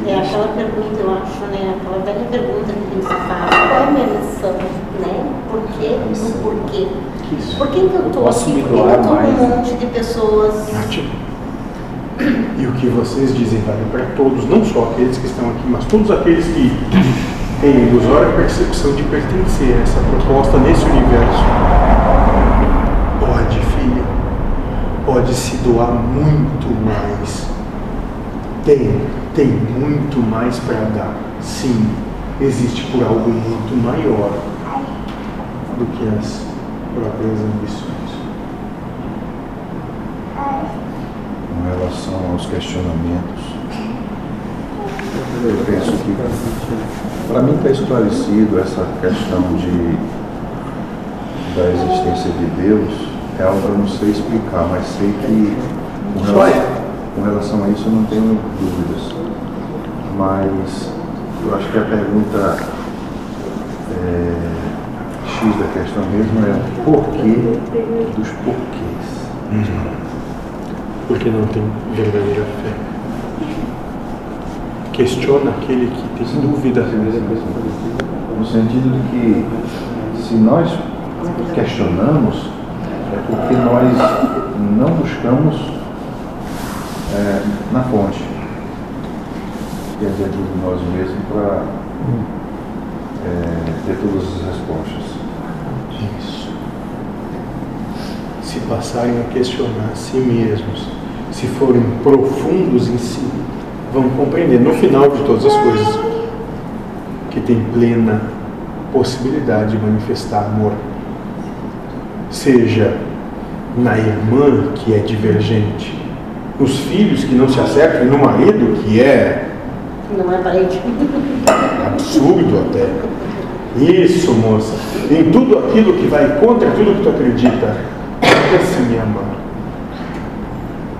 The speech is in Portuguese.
que. É aquela pergunta, eu acho, né? Aquela velha pergunta que se faz. Qual é a minha missão, né? Por quê? O porquê? Isso. Por que, que eu estou aqui? Por que, eu estou um monte de pessoas? E o que vocês dizem vale para todos, não só aqueles que estão aqui, mas todos aqueles que têm ilusória percepção de pertencer a essa proposta nesse universo. Pode, filha, pode se doar muito mais. Tem, tem muito mais para dar. Sim, existe por algo muito maior do que as próprias ambições. Com relação aos questionamentos, eu penso que, para mim, está esclarecido essa questão de, da existência de Deus. É algo que eu não sei explicar, mas sei que, com relação, isso, eu não tenho dúvidas. Mas eu acho que a pergunta é, X da questão mesmo é o porquê dos porquês. porque não tem verdadeira fé. Questiona aquele que tem dúvida. No sentido de que se nós questionamos, é porque nós não buscamos é, na fonte, quer dizer, de nós mesmos, para é, ter todas as respostas. Isso. Se passarem a questionar a si mesmos, se forem profundos em si, vão compreender no final de todas as coisas que tem plena possibilidade de manifestar amor. Seja na irmã que é divergente, nos filhos que não se acertam e no marido que é Não é parente. absurdo até. Isso, moça. Em tudo aquilo que vai contra tudo que tu acredita. Tenta se me amar.